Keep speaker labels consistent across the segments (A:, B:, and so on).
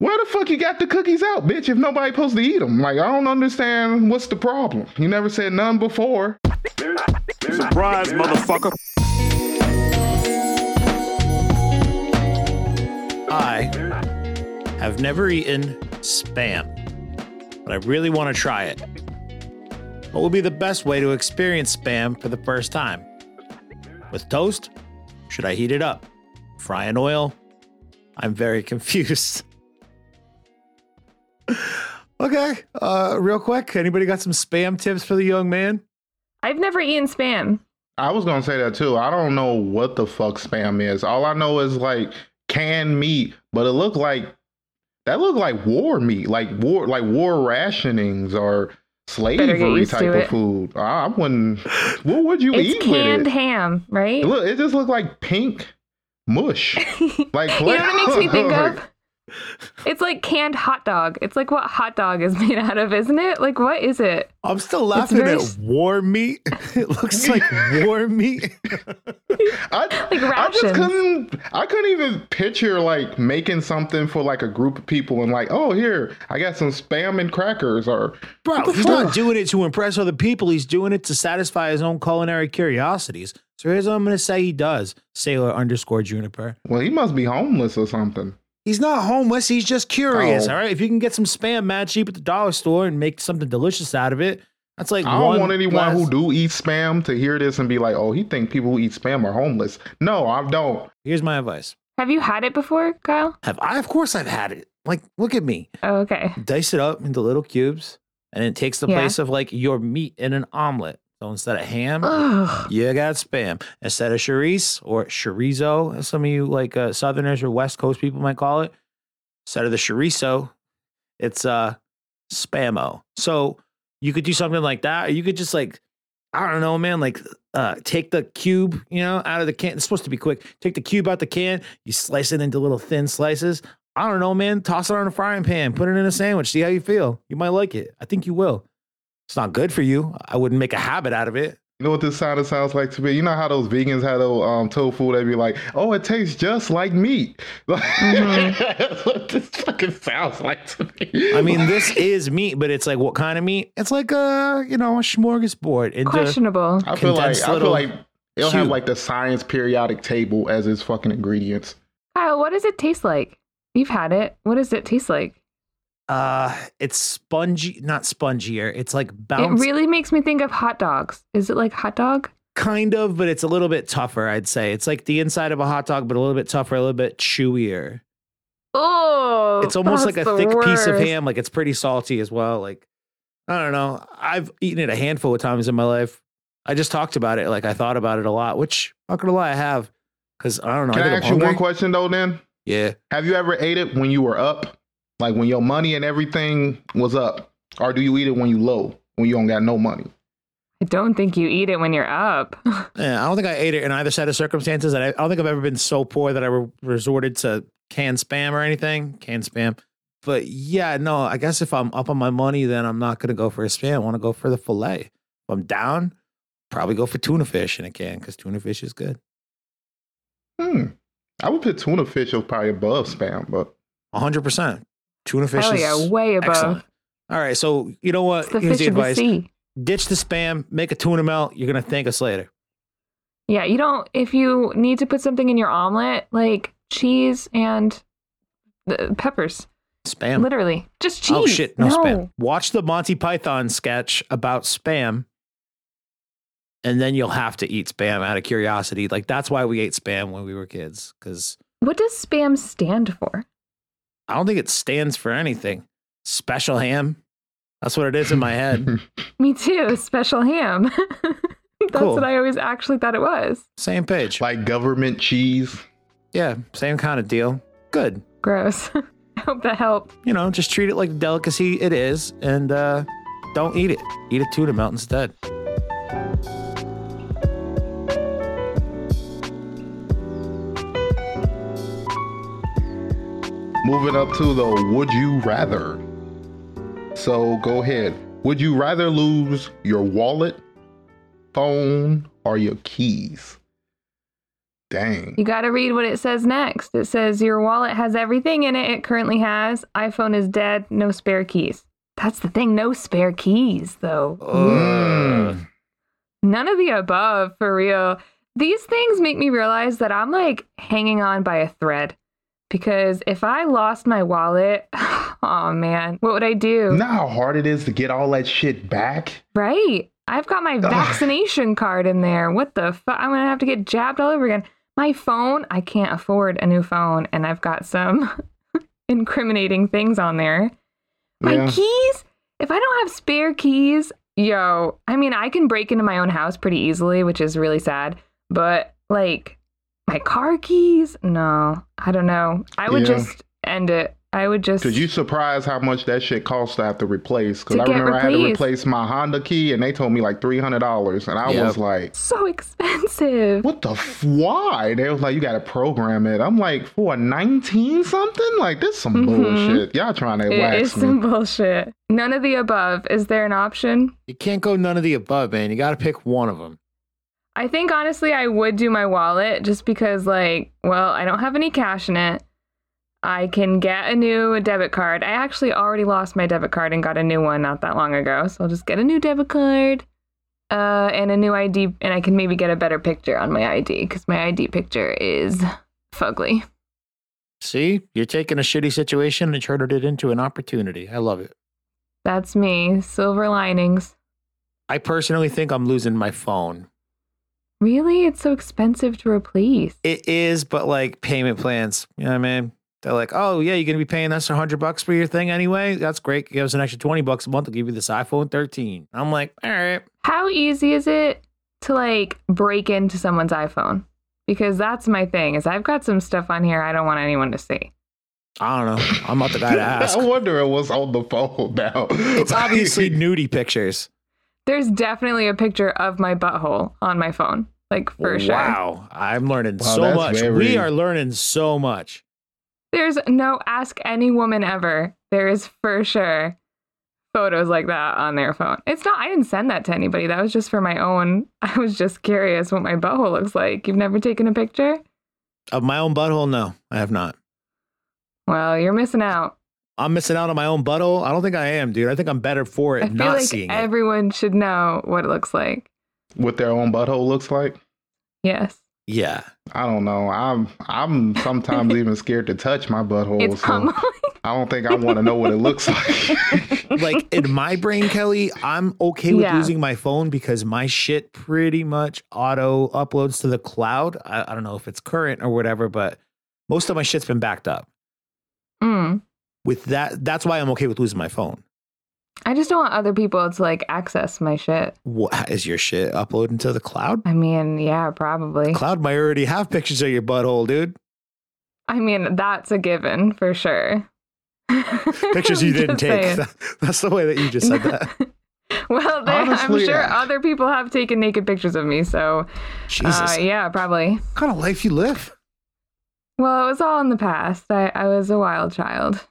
A: Why the fuck you got the cookies out, bitch? If nobody supposed to eat them, like I don't understand what's the problem. You never said none before.
B: Surprise, motherfucker.
C: I have never eaten spam, but I really want to try it. What would be the best way to experience spam for the first time? With toast? Should I heat it up? Fry in oil? I'm very confused. Okay, uh, real quick, anybody got some spam tips for the young man?
D: I've never eaten spam.
A: I was gonna say that too. I don't know what the fuck spam is. All I know is like canned meat, but it looked like that looked like war meat, like war like war rationings or slavery type of food. I, I wouldn't. What would you
D: It's
A: eat
D: canned
A: with it?
D: ham, right?
A: It Look, it just looked like pink mush. Like
D: you know what it makes me think of? It's like canned hot dog. It's like what hot dog is made out of, isn't it? Like what is it?
C: I'm still laughing
D: very
C: at
D: s-
C: war meat. It looks like war meat.
A: I,
D: Like
A: I just couldn't. I couldn't even picture like making something for like a group of people and like, oh, here I got some spam and crackers or
C: Bro,
A: What
C: he's not doing it to impress other people. He's doing it to satisfy his own culinary curiosities. So here's what I'm going to say he does. Sailor underscore Juniper.
A: Well, he must be homeless or something.
C: He's not homeless. He's just curious.
A: Oh.
C: All right. If you can get some spam mad cheap at the dollar store and make something delicious out of it, that's like
A: I don't
C: one
A: want anyone
C: less-
A: who do eat spam to hear this and be like, oh, he think people who eat spam are homeless. No, I don't.
C: Here's my advice.
D: Have you had it before, Kyle?
C: Have I? Of course I've had it. Like, look at me.
D: Oh, okay.
C: Dice it up into little cubes, and it takes the
D: Yeah.
C: place of like your meat in an omelet. So instead of ham,
D: Ugh.
C: You got spam instead of chorizo or chorizo, as some of you like uh, Southerners or West Coast people might call it. Instead of the chorizo, it's uh spamo. So you could do something like that, or you could just like I don't know, man, like uh take the cube, you know, out of the can. It's supposed to be quick. Take the cube out the can, you slice it into little thin slices. I don't know, man. Toss it on a frying pan, put it in a sandwich, see how you feel. You might like it. I think you will. It's not good for you. I wouldn't make a habit out of it.
A: You know what this sound sounds like to me? You know how those vegans had those um, tofu? They be like, oh, it tastes just like meat. Like, That's what this fucking sounds like to me.
C: Mm-hmm. I mean, this is meat, but it's like what kind of meat? It's like a you know a smorgasbord. Into,
D: Questionable.
A: I feel like I feel like it'll have like the science periodic table as its fucking ingredients.
D: Kyle, what does it taste like? You've had it. What does it taste like?
C: Uh, it's spongy, not spongier. It's like bounce It
D: really makes me think of hot dogs. Is it like hot dog?
C: kind of, but it's a little bit tougher. I'd say it's like the inside of a hot dog, but a little bit tougher, a little bit chewier.
D: Oh,
C: It's almost like a
D: the
C: thick piece of ham. Like it's pretty salty as well. Like I don't know. I've eaten it a handful of times in my life. I just talked about it. Like I thought about it a lot, which not gonna lie, I have. Because I don't know.
A: Can I,
C: I'm
A: ask you one question though? Then
C: Yeah.
A: have you ever ate it when you were up, like when your money and everything was up, or do you eat it when you low, when you don't got no money?
D: I don't think you eat it when you're up.
C: Yeah, I don't think I ate it in either set of circumstances. And I, I don't think I've ever been so poor that I re- resorted to canned spam or anything. Canned spam. But yeah, no, I guess if I'm up on my money, then I'm not going to go for a spam. I want to go for the filet. If I'm down, probably go for tuna fish in a can because tuna fish is good.
A: Hmm. I would put tuna fish is probably above spam, but
C: 100%. Tuna fish
D: Hell
C: is
D: yeah, way above.
C: excellent. All right, so you know what?
D: It's the
C: Here's
D: fish
C: the
D: of the
C: advice
D: sea.
C: ditch the spam, make a tuna melt. You're going to thank us later.
D: Yeah, you don't. If you need to put something in your omelet, like cheese and the peppers,
C: Spam.
D: literally just oh, cheese.
C: Oh shit, no, spam. Watch the Monty Python sketch about spam, and then you'll have to eat spam out of curiosity. Like that's why we ate spam when we were kids, because
D: What does spam stand for?
C: I don't think it stands for anything. Special ham. That's what it is in my head.
D: Me too. Special ham. That's
C: Cool.
D: what I always actually thought it was.
C: Same page.
A: like government cheese.
C: Yeah, same kind of deal. Good.
D: Gross. I hope that helped.
C: You know, just treat it like the delicacy it is, and uh, don't eat it. Eat a tuna melt instead.
A: Moving up to the would you rather. So go ahead. Would you rather lose your wallet, phone, or your keys? Dang.
D: You got to read what it says next. It says your wallet has everything in it it currently has. iPhone is dead, no spare keys. That's the thing, no spare keys though.
A: Mm.
D: None of the above for real. These things make me realize that I'm like hanging on by a thread. Because if I lost my wallet, oh man, what would I do?
A: You know how hard it is to get all that shit back?
D: Right. I've got my vaccination card in there. What the fuck? I'm going to have to get jabbed all over again. My phone, I can't afford a new phone, and I've got some incriminating things on there. My
A: Yeah.
D: keys, if I don't have spare keys, yo, I mean, I can break into my own house pretty easily, which is really sad. But like my car keys, no, I don't know. I would
A: Yeah.
D: just end it. I would just.
A: Cause you surprised how much that shit costs to have to replace. Cause I
D: get
A: remember I had to replace my Honda key, and they told me like three hundred dollars, and I
C: Yep.
A: was like,
D: so expensive.
A: "What the f- why?" They was like, "You got to program it." I'm like, "For a nineteen something? Like this some
D: Mhm.
A: bullshit. Y'all trying to
D: It
A: wax
D: is
A: me?"
D: some bullshit. None of the above. Is there an option?
C: You can't go none of the above, man. You got to pick one of them.
D: I think honestly, I would do my wallet just because, like, well, I don't have any cash in it. I can get a new debit card. I actually already lost my debit card and got a new one not that long ago. So I'll just get a new debit card uh, and a new ID, and I can maybe get a better picture on my ID because my ID picture is fugly.
C: See, you're taking a shitty situation and turning it into an opportunity. I love it.
D: That's me. Silver linings.
C: I personally think I'm losing my phone.
D: Really? It's so expensive to replace.
C: It is, but like payment plans, you know what I mean? They're like, oh yeah, you're gonna be paying us a hundred bucks for your thing anyway. That's great. Give us an extra twenty bucks a month to give you this iPhone 13. I'm like, all right.
D: How easy is it to like break into someone's iPhone? Because that's my thing. Is I've got some stuff on here I don't want anyone to see.
C: I don't know. I'm not the guy to ask.
A: I wonder what's on the phone now.
C: It's obviously nudie pictures.
D: There's definitely a picture of my butthole on my phone, like for sure.
C: Wow, I'm learning
A: Wow,
C: so much.
A: very-
C: We are learning so much.
D: There's no ask any woman ever. There is for sure photos like that on their phone. It's not. I didn't send that to anybody. That was just for my own. I was just curious what my butthole looks like. You've never taken a picture?
C: Of my own butthole, no, I have not.
D: Well, you're missing out.
C: I'm missing out on my own butthole. I don't think I am, dude. I think I'm better for it
D: I feel
C: not
D: like
C: seeing it.
D: everyone should know what it looks like.
A: what their own butthole looks like.
D: Yes.
C: Yeah,
A: I don't know. I'm I'm sometimes even scared to touch my butthole.
D: It's
A: so
D: humbling.
A: I don't think I want to know what it looks like.
C: like in my brain, Kelly, I'm okay with
D: Yeah.
C: losing my phone because my shit pretty much auto uploads to the cloud. I, I don't know if it's current or whatever, but most of my shit's been backed up.
D: Mm.
C: With that, that's why I'm okay with losing my phone.
D: I just don't want other people to like access my shit.
C: What is your shit uploading to the cloud?
D: I mean, yeah, probably.
C: Cloud might already have pictures of your butthole, dude.
D: I mean, that's a given for sure.
C: Pictures you didn't take.
D: saying.
C: That's the way that you just said that.
D: well, they, I'm sure
A: I-
D: other people have taken naked pictures of me. So,
C: Jesus,
D: uh, yeah, probably.
C: what kind of life you live?
D: Well, it was all in the past. I, I was a wild child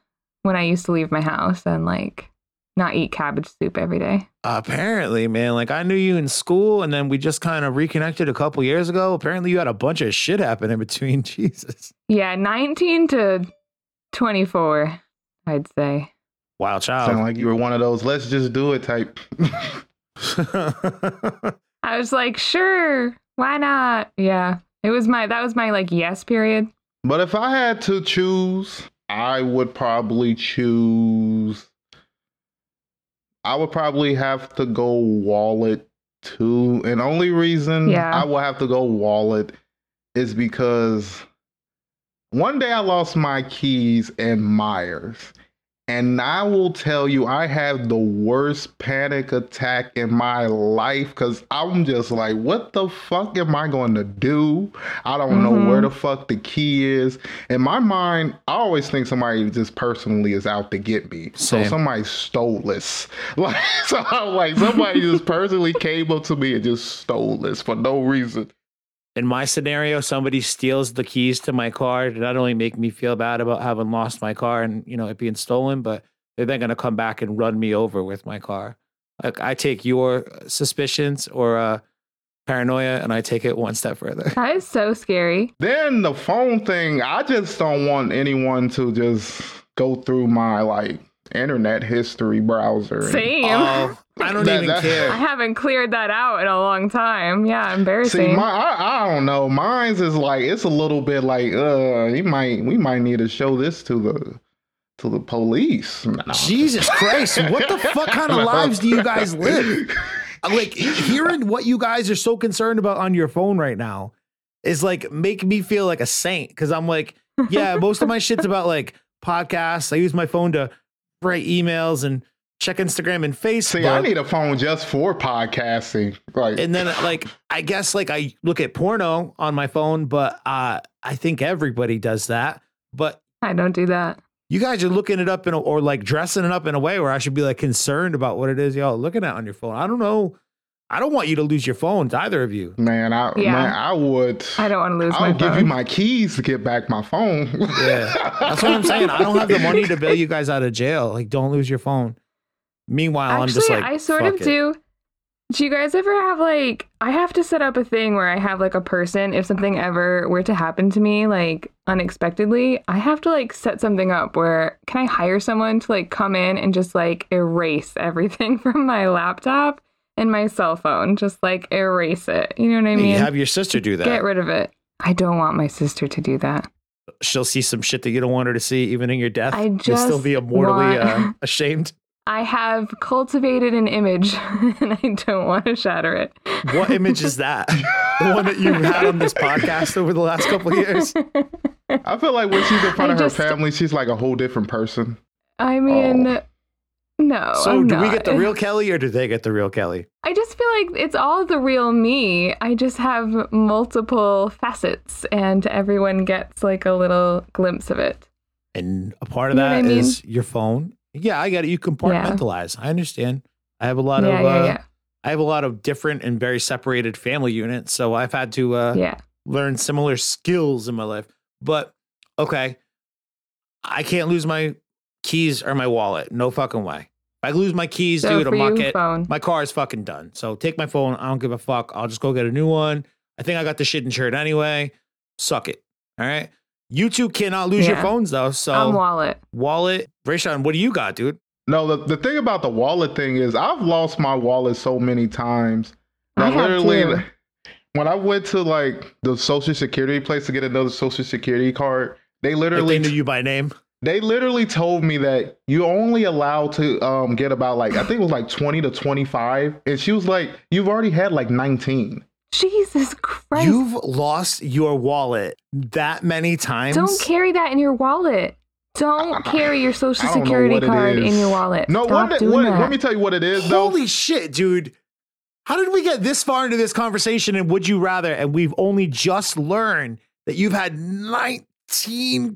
D: when I used to leave my house and like not eat cabbage soup every day.
C: Apparently, man. Like I knew you in school, and then we just kind of reconnected a couple years ago. Apparently, you had a bunch of shit happen in between. Jesus,
D: Yeah, 19 to 24, I'd say.
C: wild
A: Sound
C: child.
A: like you were one of those let's just do it type.
D: I was like, sure, why not? Yeah. It was my that was my like yes period.
A: but if I had to choose, I would probably choose. I would probably have to go wallet too. And only reason
D: Yeah.
A: I will have to go wallet is because one day I lost my keys in Myers. And I will tell you, I had the worst panic attack in my life because I'm just like, what the fuck am I going to do? I don't know
D: Mhm.
A: where the fuck the key is. In my mind, I always think somebody just personally is out to get me.
C: Same.
A: So somebody stole this. Like, so I'm like, somebody just personally came up to me and just stole this for no reason.
C: In my scenario, somebody steals the keys to my car to not only make me feel bad about having lost my car and you know it being stolen, but they're then going to come back and run me over with my car. Like I take your suspicions or uh, paranoia, and I take it one step further.
D: That is so scary.
A: Then the phone thing, I just don't want anyone to just go through my like internet history browser.
D: Same.
C: Oh, I don't
A: That-
C: even
A: that-
C: care.
D: I haven't cleared that out in a long time. Yeah,
A: See,
D: embarrassing.
A: my I, I don't know. Mine's is like it's a little bit like uh, you might we might need to show this to the to the police. No.
C: Jesus Christ, what the fuck kind of lives do you guys live? Like hearing what you guys are so concerned about on your phone right now is like make me feel like a saint because I'm like, yeah, most of my shit's about like podcasts. I use my phone to write emails and check Instagram and Facebook.
A: See, I need a phone just for podcasting. Like,
C: and then like I guess like I look at porno on my phone, but uh I think everybody does that. But
D: I don't do that.
C: you guys are looking it up in a, or like dressing it up in a way where I should be like concerned about what it is y'all looking at on your phone. I don't know. I don't want you to lose your phones, either of you.
A: man, I
D: Yeah.
A: man, I would.
D: I don't want to lose my phone.
A: I'll give
D: phone.
A: you my keys to get back my phone.
C: Yeah. That's what I'm saying. I don't have the money to bail you guys out of jail. Like, don't lose your phone. Meanwhile, I'm just like,
D: I sort
C: fuck
D: of
C: it.
D: do. Do you guys ever have like I have to set up a thing where I have like a person if something ever were to happen to me like unexpectedly, I have to like set something up where can I hire someone to like come in and just like erase everything from my laptop and my cell phone, just like erase it. You know what I
C: You
D: mean?
C: have your sister do that.
D: Get rid of it. I don't want my sister to do that.
C: She'll see some shit that you don't want her to see, even in your death.
D: I
C: You'll still be immortally
D: want-
C: uh, ashamed.
D: I have cultivated an image and I don't want to shatter it.
C: What image is that? the one that you've had on this podcast over the last couple of years?
A: I feel like when she's in front
D: I
A: of her family, she's like a whole different person.
D: I mean,
A: Oh.
D: No.
C: So,
D: I'm
C: do we get the real Kelly or do they get the real Kelly?
D: I just feel like it's all the real me. I just have multiple facets, and everyone gets like a little glimpse of it.
C: And a part of
D: You know
C: that
D: what I
C: is your phone. Yeah, I get it. You compartmentalize. I understand. I have a lot
D: yeah,
C: of
D: yeah,
C: uh,
D: yeah,
C: I have a lot of different and very separated family units, so I've had to uh,
D: yeah.
C: learn similar skills in my life. But okay, I can't lose my keys or my wallet. No fucking way. If I lose my keys,
D: So
C: dude, I'm not
D: you,
C: get
D: phone.
C: my car is fucking done. So take my phone. I don't give a fuck. I'll just go get a new one. I think I got the shit insured anyway. Suck it. All right. You two cannot lose your phones though. So
D: Um, wallet.
C: wallet, Raysean, what do you got, dude?
A: No, the, the thing about the wallet thing is I've lost my wallet so many times.
D: I
A: That
D: have
A: literally
D: too.
A: when I went to like the social security place to get another social security card, they
C: Like
A: literally
C: they knew you by name.
A: They literally told me that you only allowed to um get about like I think it was like 20 to 25 and she was like you've already had like 19.
D: Jesus Christ!
C: You've lost your wallet that many times.
D: don't carry that in your wallet. Don't carry your social security card in your wallet.
A: No,
D: Stop
A: what,
D: doing
A: what
D: that.
A: let me tell you what it is though.
C: Holy shit, dude. How did we get this far into this conversation and would you rather? And we've only just learned that you've had 19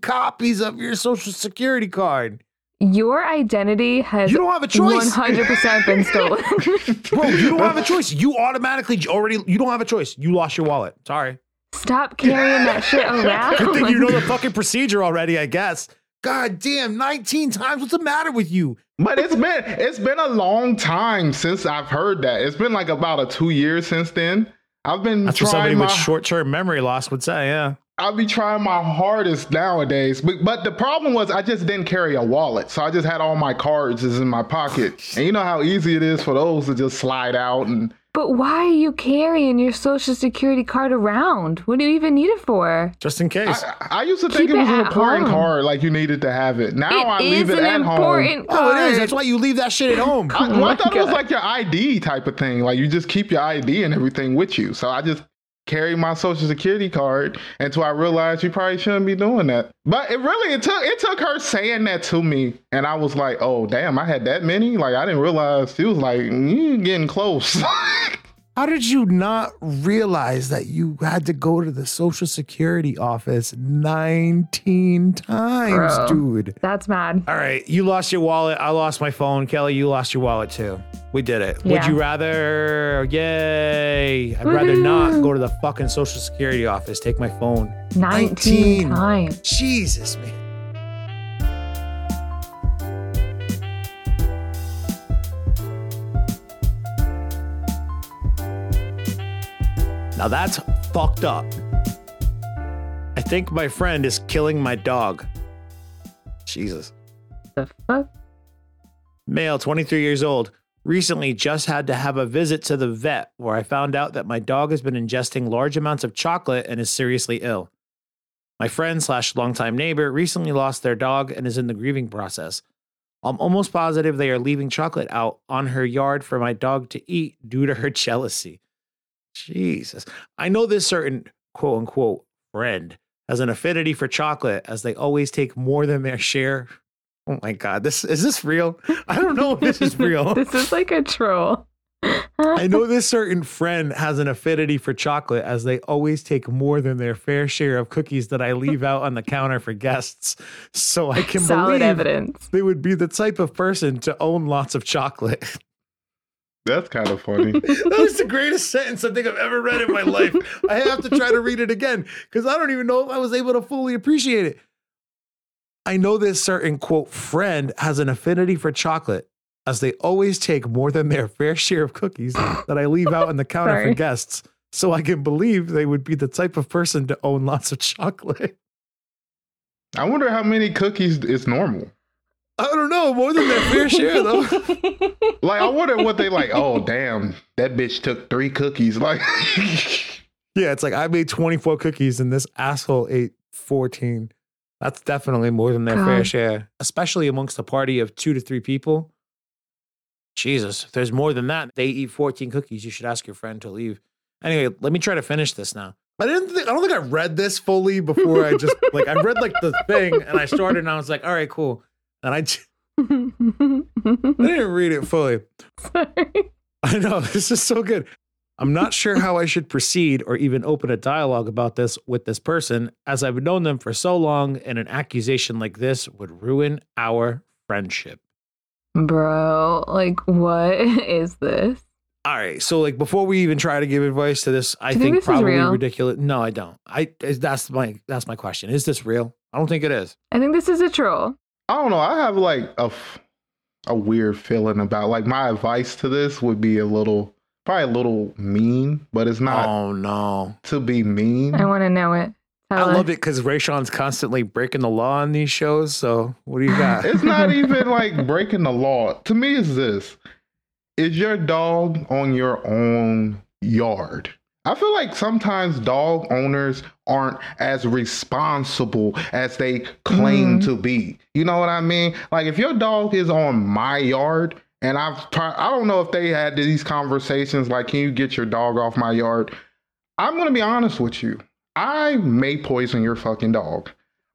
C: copies of your social security card.
D: Your identity has
C: You don't have a choice.
D: 100% been stolen.
C: Bro, you don't have a choice. You automatically already, you don't have a choice. You lost your wallet. Sorry.
D: Stop carrying that shit around.
C: Good thing you know the fucking procedure already, I guess. God damn, 19 times. What's the matter with you?
A: But it's been it's been a long time since I've heard that. It's been like about a 2 years since then. I've been
C: That's what somebody
A: my
C: with short term memory loss would say, yeah.
A: I'll be trying my hardest nowadays. But, but the problem was I just didn't carry a wallet. So I just had all my cards is in my pocket. And you know how easy it is for those to just slide out and
D: But why are you carrying your social security card around? What do you even need it for?
C: Just in case.
A: I, I used to think
D: Keep
A: it was
D: it
A: an important
D: home.
A: card, like you needed to have it. Now I leave it at home.
D: important
C: oh, it is. That's why you leave that shit at home.
A: I, well, I oh
D: my
A: thought it was like your ID type of thing. Like you just keep your ID and everything with you. So I just carry my social security card until I realized you probably shouldn't be doing that. But it really it took it took her saying that to me, and I was like, oh damn, I had that many. Like I didn't realize she was like, you getting close.
C: How did you not realize that you had to go to the Social Security office 19 times,
D: Bro.
C: dude?
D: That's mad.
C: All right, you lost your wallet. I lost my phone. Kelly, you lost your wallet too. We did it. Would you rather? Yay! I'd rather not go to the fucking Social Security office. Take my phone.
D: 19,
C: 19.
D: times.
C: Jesus, man. Now that's fucked up. I think my friend is killing my dog. Jesus.
D: The fuck?
C: Male, 23 years old. Recently just had to have a visit to the vet where I found out that my dog has been ingesting large amounts of chocolate and is seriously ill. My friend slash longtime neighbor recently lost their dog and is in the grieving process. I'm almost positive they are leaving chocolate out on her yard for my dog to eat due to her jealousy. Jesus. I know this certain quote unquote friend has an affinity for chocolate as they always take more than their share. Oh my god, this is this real? I don't know if this is real.
D: This is like a troll.
C: I know this certain friend has an affinity for chocolate as they always take more than their fair share of cookies that I leave out on the counter for guests. So I can
D: Solid
C: believe
D: evidence.
C: they would be the type of person to own lots of chocolate.
A: That's kind of funny.
C: that was the greatest sentence I think I've ever read in my life. I have to try to read it again because I don't even know if I was able to fully appreciate it. I know this certain quote friend has an affinity for chocolate as they always take more than their fair share of cookies that I leave out on the counter for guests. So I can believe they would be the type of person to own lots of chocolate.
A: I wonder how many cookies is normal.
C: I don't know, more than their fair share though.
A: Like I wonder what they like. Oh damn, that bitch took three cookies. Like
C: Yeah, it's like I made 24 cookies and this asshole ate 14. That's definitely more than their fair share, especially amongst a party of two to three people. Jesus, if there's more than that. They eat 14 cookies. You should ask your friend to leave. Anyway, let me try to finish this now. I didn't think, I don't think I read this fully before I just like I read like the thing and I started and I was like, all right, cool. And I didn't read it fully.
D: Sorry.
C: I know this is so good. I'm not sure how I should proceed or even open a dialogue about this with this person, as I've known them for so long, and an accusation like this would ruin our friendship.
D: Bro, like, what is this?
C: All right, so like before we even try to give advice to this, I
D: think
C: think
D: this
C: probably ridiculous. No, I don't. I that's my that's my question. Is this real? I don't think it is.
D: I think this is a troll.
A: I don't know. I have like a a weird feeling about like my advice to this would be a little probably a little mean, but it's not
C: oh no,
A: to be mean.
D: I want to know it.
C: I
D: Tell
C: love
D: us.
C: it because Raysean's constantly breaking the law on these shows. So what do you got?
A: It's not even like breaking the law. To me, it's this: is your dog on your own yard? I feel like sometimes dog owners aren't as responsible as they claim
D: Mhm.
A: to be. You know what I mean? Like if your dog is on my yard, and I've tried, I don't know if they had these conversations like, can you get your dog off my yard? I'm gonna be honest with you. I may poison your fucking dog.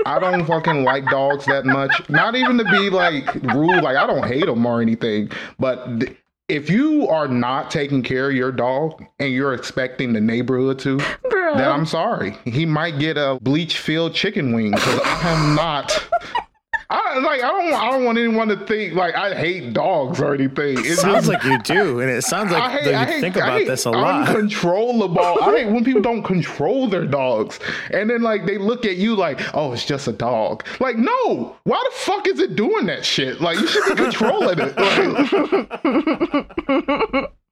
A: I don't fucking like dogs that much. Not even to be like rude, like I don't hate them or anything. But th- if you are not taking care of your dog and you're expecting the neighborhood to,
D: Bro.
A: then I'm sorry. He might get a bleach filled chicken wing because I am not. I like. I don't. I don't want anyone to think like I hate dogs or anything. It
C: sounds
A: just-
C: like you do, and it sounds like
A: hate,
C: you
A: hate,
C: think about this a lot.
A: Uncontrollable. I hate when people don't control their dogs, and then like they look at you like, "Oh, it's just a dog." Like, no. Why the fuck is it doing that shit? Like, you should be controlling it.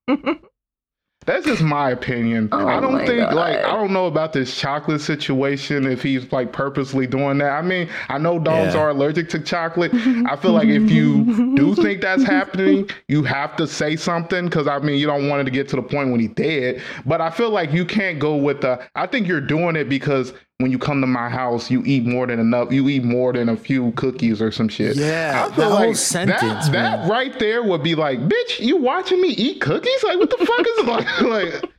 A: Like- That's just my opinion.
D: Oh
A: I don't think
D: God.
A: like I don't know about this chocolate situation if he's like purposely doing that. I mean, I know dogs
C: Yeah.
A: are allergic to chocolate. I feel like if you do think that's happening, you have to say something because I mean you don't want it to get to the point when he's dead. But I feel like you can't go with the. I think you're doing it because when you come to my house, you eat more than enough. You eat more than a few cookies or some shit.
C: Yeah,
A: I feel
C: that whole sentence,
A: That, that right there would be like, bitch, you watching me eat cookies? Like, what the fuck is like, like?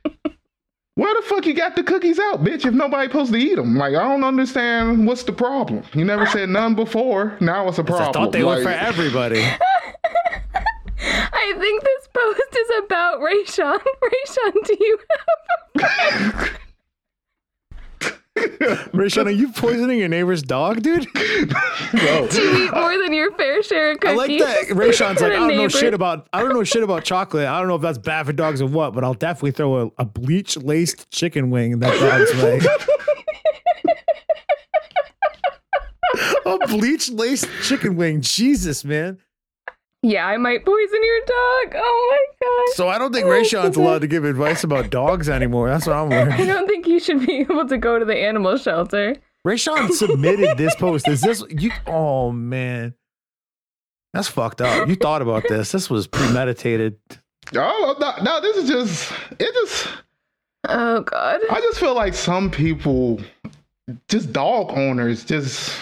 A: Where the fuck you got the cookies out, bitch? If nobody supposed to eat them, like I don't understand what's the problem. You never said none before. Now it's a problem.
C: thought they were for everybody.
D: I think this post is about Raysean. Raysean, do you have
C: Raysean, are you poisoning your neighbor's dog, dude?
A: no.
D: do you eat more than your fair share of
C: I like that. Raysean's like,
D: A
C: I don't know shit about, I don't know shit about chocolate. I don't know if that's bad for dogs or what, but I'll definitely throw a, a bleach laced chicken wing in that dog's way. a bleach laced chicken wing, Jesus, man.
D: Yeah, I might poison your dog. Oh my god.
C: So I don't think oh Raysean's allowed to give advice about dogs anymore. That's what I'm
D: wondering.
C: I
D: don't think you should be able to go to the animal shelter.
C: Raysean submitted this post. Is this you? Oh man, that's fucked up. You thought about this. This was premeditated.
A: Oh no, no, this is just it. Just
D: Oh god.
A: I just feel like some people, just dog owners, just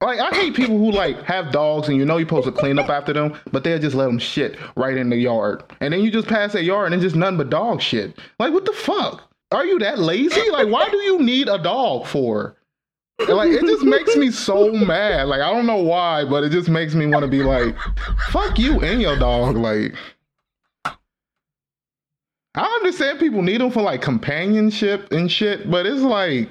A: like I hate people who like have dogs and you know you're supposed to clean up after them, but they'll just let them shit right in the yard, and then you just pass that yard and it's just nothing but dog shit. Like what the fuck? Are you that lazy? Like why do you need a dog for? Like it just makes me so mad. Like I don't know why, but it just makes me want to be like, fuck you and your dog. Like I understand people need them for like companionship and shit, but it's like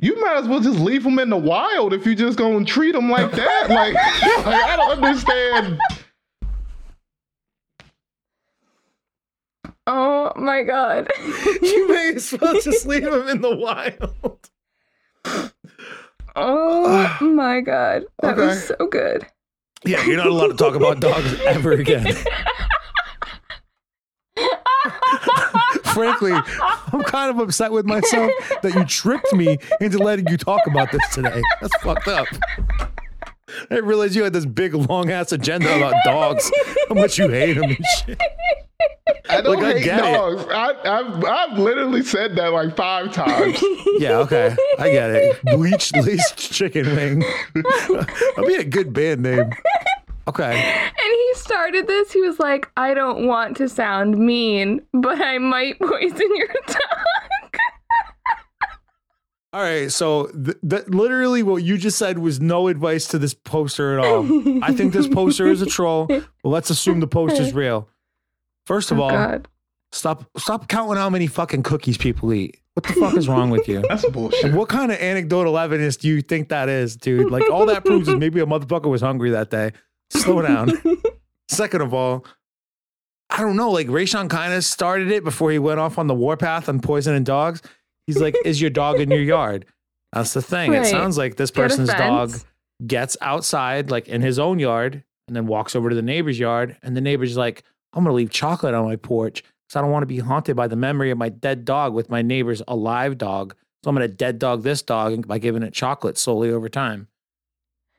A: you might as well just leave them in the wild if you're just gonna treat them like that. like, like I don't understand.
D: Oh my god.
C: You may as well just leave them in the wild.
D: oh my god. That was so good.
C: Yeah, you're not allowed to talk about dogs ever again. Frankly, I'm kind of upset with myself that you tricked me into letting you talk about this today. That's fucked up. I didn't realize you had this big long ass agenda about dogs, how much you hate them and shit.
A: I don't
C: Like, I
A: hate
C: it.
A: dogs. I, I've I've literally said that like five times.
C: Yeah, okay. I get it. Bleach laced chicken wing. That'd be a good band name. Okay.
D: And he started this. He was like, I don't want to sound mean, but I might poison your tongue.
C: All right, so th- that literally what you just said was no advice to this poster at all. I think this poster is a troll. But let's assume the poster's real. First of
D: Oh,
C: all,
D: God.
C: stop stop counting how many fucking cookies people eat. What the fuck is wrong with you?
A: That's bullshit.
C: And what kind of anecdotal evidence do you think that is, dude? Like all that proves is maybe a motherfucker was hungry that day. Slow down. Second of all, I don't know. Like Raysean kind of started it before he went off on the warpath on poisoning dogs. He's like, "Is your dog in your yard?" That's the thing. It sounds like this person's dog gets outside, like in his own yard, and then walks over to the neighbor's yard, and the neighbor's like, "I'm gonna leave chocolate on my porch because I don't want to be haunted by the memory of my dead dog with my neighbor's alive dog. So I'm gonna dead dog this dog by giving it chocolate slowly over time."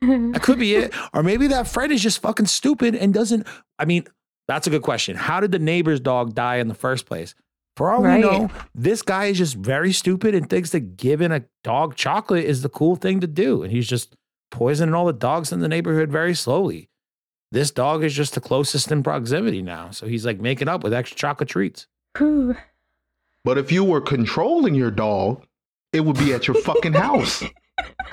C: That could be it. Or maybe that Fred is just fucking stupid and doesn't. I mean, that's a good question. How did the neighbor's dog die in the first place? For all
D: Right.
C: we know, this guy is just very stupid and thinks that giving a dog chocolate is the cool thing to do. And he's just poisoning all the dogs in the neighborhood very slowly. This dog is just the closest in proximity now. So he's like making up with extra chocolate treats.
D: Whew.
A: But if you were controlling your dog, it would be at your fucking house.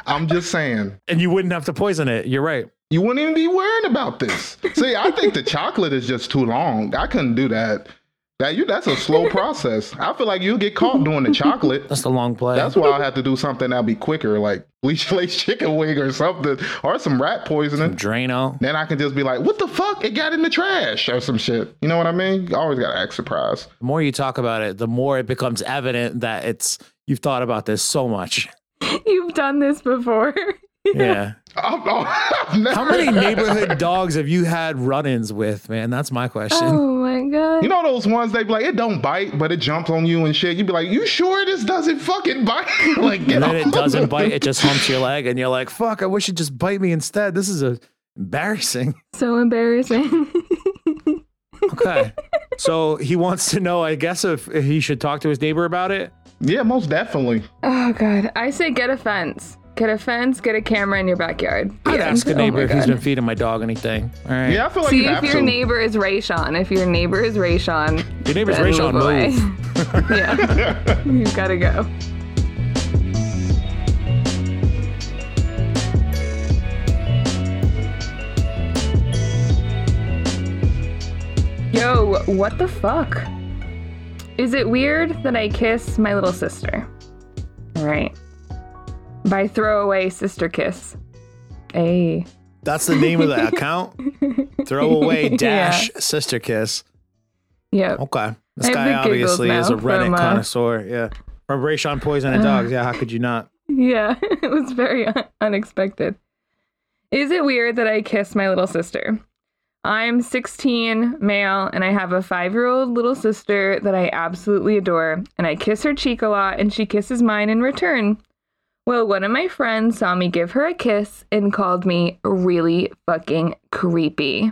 A: I'm just saying.
C: And you wouldn't have to poison it. You're right.
A: You wouldn't even be worrying about this. See, I think the chocolate is just too long. I couldn't do that. That you that's a slow process. I feel like you'll get caught doing the chocolate.
C: That's the long play.
A: That's why I have to do something that'll be quicker, like bleach lace chicken wing or something, or some rat poisoning.
C: Drano.
A: Then I can just be like, "What the fuck? It got in the trash" or some shit. You know what I mean? You always gotta act surprised.
C: The more you talk about it, the more it becomes evident that it's you've thought about this so much.
D: You've done this before.
C: Yeah.
A: I'm, I've never,
C: How many neighborhood dogs have you had run-ins with, man? That's my question.
D: oh my god.
A: You know those ones they be like, it don't bite, but it jumps on you and shit. You'd be like, you sure this doesn't fucking bite? like, get
C: and then it doesn't bite, it just humps your leg, and you're like, fuck, I wish it just bite me instead. This is a embarrassing.
D: so embarrassing.
C: Okay. so he wants to know, I guess, if he should talk to his neighbor about it.
A: Yeah, most definitely.
D: oh god. I say get a fence. Get a fence, get a camera in your backyard.
C: I'd
D: Yeah.
C: ask a
D: Oh my
C: neighbor if he's
D: God.
C: been feeding my dog anything. All right.
A: Yeah, I feel like
D: See
A: you
D: if
A: have
D: your
A: to.
D: neighbor is Raysean. If your neighbor is Raysean,
C: Your neighbor's
D: then
C: Raysean,
D: move
C: move.
D: yeah. You've gotta go. Yo, what the fuck? Is it weird that I kiss my little sister? Right. By throwaway sister kiss. Hey.
C: That's the name of the account. Throwaway
D: Yeah.
C: dash sister kiss.
D: Yep.
C: Okay. This guy obviously is a Reddit
D: from, uh,
C: connoisseur. Yeah. From Raysean poisoning dogs. Yeah, how could you not?
D: Yeah, it was very un- unexpected. Is it weird that I kiss my little sister? I'm 16, male, and I have a five year old little sister that I absolutely adore, and I kiss her cheek a lot, and she kisses mine in return. Well, one of my friends saw me give her a kiss and called me really fucking creepy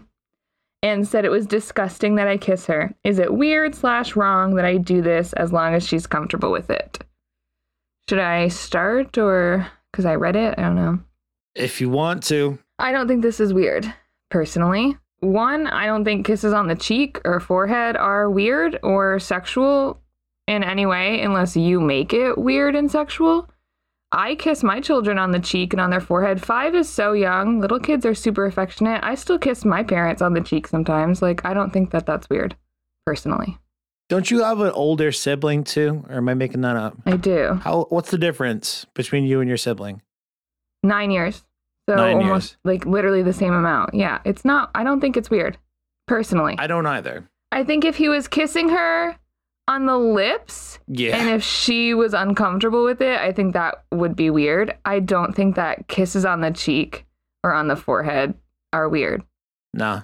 D: and said it was disgusting that I kiss her. Is it weird slash wrong that I do this as long as she's comfortable with it? Should I start or because I read it? I don't know.
C: If you want to,
D: I don't think this is weird, personally. One, I don't think kisses on the cheek or forehead are weird or sexual in any way unless you make it weird and sexual. I kiss my children on the cheek and on their forehead. Five is so young. Little kids are super affectionate. I still kiss my parents on the cheek sometimes. Like, I don't think that that's weird, personally.
C: don't you have an older sibling too? Or am I making that up?
D: I do.
C: How? What's the difference between you and your sibling?
D: Nine years. So
C: Nine
D: almost
C: years.
D: like literally the same amount. Yeah. It's not, I don't think it's weird, personally.
C: I don't either.
D: I think if he was kissing her on the lips
C: Yeah.
D: and if she was uncomfortable with it, I think that would be weird. I don't think that kisses on the cheek or on the forehead are weird.
C: Nah.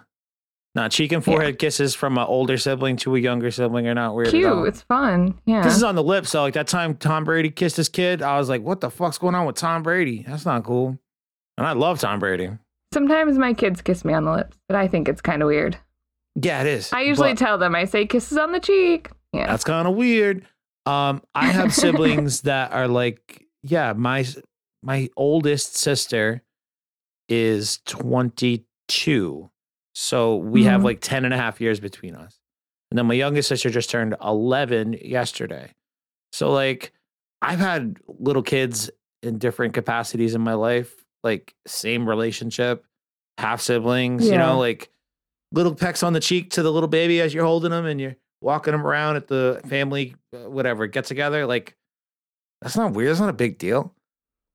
C: Nah, cheek and forehead kisses from an older sibling to a younger sibling are not weird at
D: Cute. It's fun. Yeah.
C: this is on the lips. So like that time Tom Brady kissed his kid, I was like, what the fuck's going on with Tom Brady? That's not cool. And I love Tom Brady.
D: Sometimes my kids kiss me on the lips, but I think it's kind of weird.
C: Yeah, it is.
D: I usually
C: But
D: tell them, I say kisses on the cheek. Yeah.
C: that's kind of weird. Um, I have siblings that are like, yeah, my my oldest sister is 22. So we have
D: Mhm.
C: like 10 and a half years between us. And then my youngest sister just turned 11 yesterday. So like I've had little kids in different capacities in my life, like same relationship, half siblings, you know, like little pecks on the cheek to the little baby as you're holding them and you're walking them around at the family uh, whatever get together like that's not weird that's not a big deal.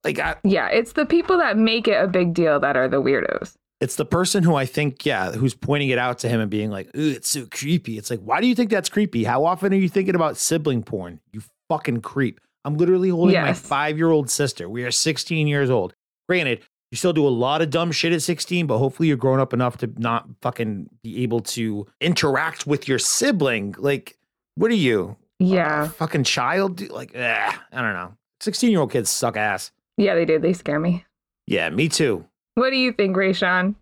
C: Like I,
D: yeah. It's the people that make it a big deal that are the weirdos.
C: it's the person who i think yeah who's pointing it out to him and being like ooh it's so creepy. It's like why do you think that's creepy? How often are you thinking about sibling porn? You fucking creep. I'm literally holding my five year old sister. We are 16 years old granted you still do a lot of dumb shit at 16 but hopefully you're grown up enough to not fucking be able to interact with your sibling like what are you
D: Yeah.
C: fucking child like eh, i don't know 16 year old kids suck ass
D: Yeah, they do. They scare me.
C: yeah me too
D: What do you think, Raysean?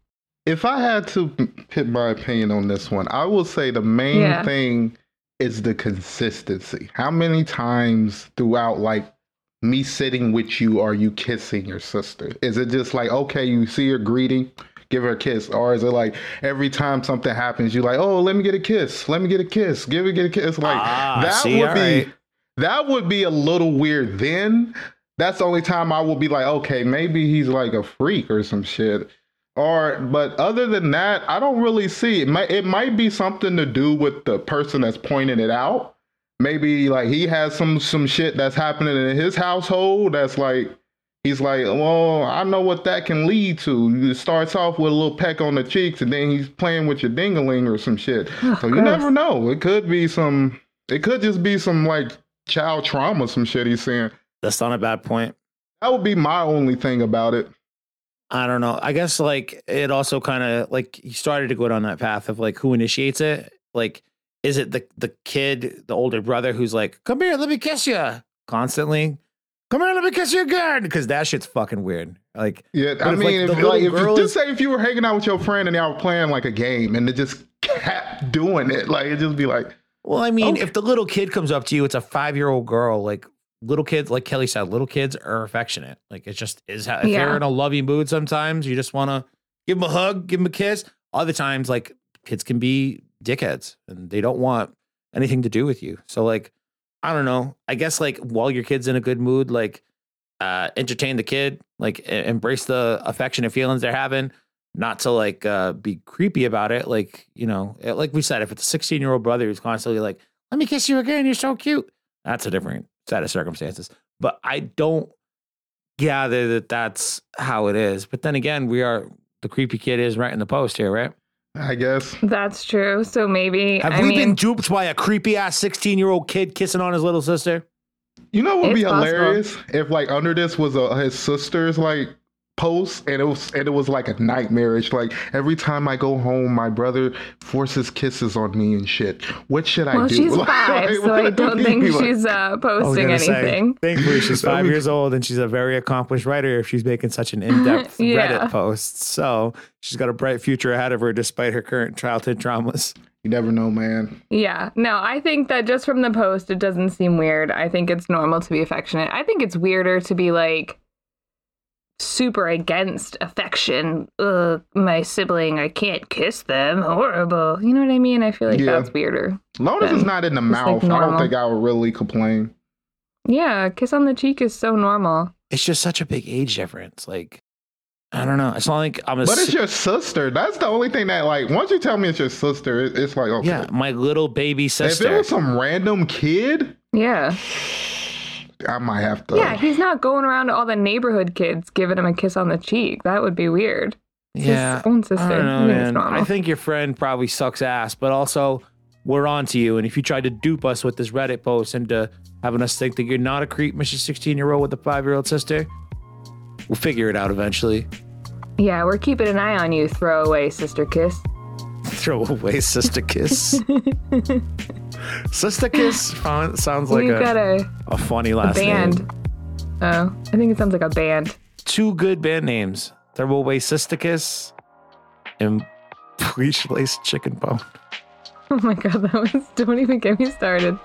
A: If I had to put my opinion on this one, I will say the main
D: Yeah.
A: thing is the consistency. How many times throughout like me sitting with you are you kissing your sister? Is it just like okay, you see her greeting, give her a kiss, or is it like every time something happens, you're like, oh, let me get a kiss, let me get a kiss, give me get a kiss? Like
C: Ah,
A: that
C: see,
A: would be
C: right.
A: that would be a little weird. Then that's the only time I will be like, okay, maybe he's like a freak or some shit. Or, but other than that, I don't really see it. Might it might be something to do with the person that's pointing it out. Maybe like he has some some shit that's happening in his household that's like he's like, well, I know what that can lead to. It starts off with a little peck on the cheeks, and then he's playing with your dingaling or some shit.
D: Ugh,
A: So you
D: gross.
A: never know. It could be some. It could just be some like child trauma, some shit he's saying.
C: that's not a bad point
A: That would be my only thing about it.
C: I don't know. I guess like it also kind of like he started to go down that path of like who initiates it. Like, is it the the kid, the older brother, who's like, "Come here, let me kiss you," constantly. Come here, let me kiss you again, because that shit's fucking weird. Like,
A: Yeah, I
C: if,
A: mean,
C: like,
A: if, like, if
C: girl
A: you,
C: is-
A: just say if you were hanging out with your friend and y'all were playing like a game and it just kept doing it, like it just be like,
C: well, I mean,
A: Okay.
C: if the little kid comes up to you, it's a five year old girl. Like, little kids, like Kelly said, little kids are affectionate. Like, it just is how if
D: Yeah.
C: you're in a loving mood. Sometimes you just want to give them a hug, give them a kiss. Other times, like kids can be dickheads and they don't want anything to do with you. So, like, I don't know. I guess like while your kid's in a good mood, like uh entertain the kid, like embrace the affectionate feelings they're having, not to like uh be creepy about it. Like, you know, eh, like we said, if it's a 16 year old brother who's constantly like, let me kiss you again, you're so cute. That's a different set of circumstances. But I don't gather that that's how it is. But then again, we are the creepy kid is right in the post here, right?
A: I guess.
D: That's true. So maybe
C: Have
D: I
C: we
D: mean,
C: been duped by a creepy ass 16 year old kid kissing on his little sister?
A: You know what would
D: It's
A: be
D: possible.
A: hilarious if like under this was a, his sister's like posts and it was and it was like a nightmarish. Like every time I go home, my brother forces kisses on me and shit. What should I
D: Well,
A: do?
D: she's
A: Like,
D: five,
A: what
D: so I
A: do
D: don't
A: you
D: think?
A: Like,
D: she's uh, posting
C: gonna say,
D: anything.
C: thankfully, she's five years old and she's a very accomplished writer if she's making such an in-depth
D: Yeah.
C: Reddit post. So she's got a bright future ahead of her despite her current childhood traumas.
A: You never know, man.
D: Yeah, no, I think that just from the post, it doesn't seem weird. I think it's normal to be affectionate. I think it's weirder to be like super against affection. Ugh, my sibling, I can't kiss them. Horrible. You know what I mean? I feel like
A: Yeah.
D: that's weirder.
A: Long as it's not in the
D: like,
A: mouth, I don't think I would really complain.
D: Yeah, kiss on the cheek is so normal.
C: It's just such a big age difference. Like, I don't know. It's not like I'm a
A: But it's
C: si-
A: your sister. That's the only thing that, like, once you tell me it's your sister, it's like, okay.
C: yeah, my little baby sister.
A: If it was some random kid,
D: Yeah.
A: I might have to.
D: Yeah, he's not going around to all the neighborhood kids giving him a kiss on the cheek. That would be weird. It's
C: yeah,
D: His own sister.
C: I don't know,
D: I think
C: man. I think your friend probably sucks ass, but also we're on to you. And if you tried to dupe us with this Reddit post into having us think that you're not a creep, Mr. 16 year old with a five year old sister, we'll figure it out eventually.
D: yeah, we're keeping an eye on you, throwaway sister kiss.
C: Throwaway sister kiss. sister kiss sounds like
D: We've
C: a,
D: got a,
C: a funny
D: a
C: last
D: band.
C: name.
D: Oh, I think it sounds like a band.
C: Two good band names: Throw away sister kiss and Bleach Lace Chicken Bone.
D: Oh my god, that was. Don't even get me started.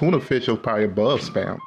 A: Tuna fish probably above spam.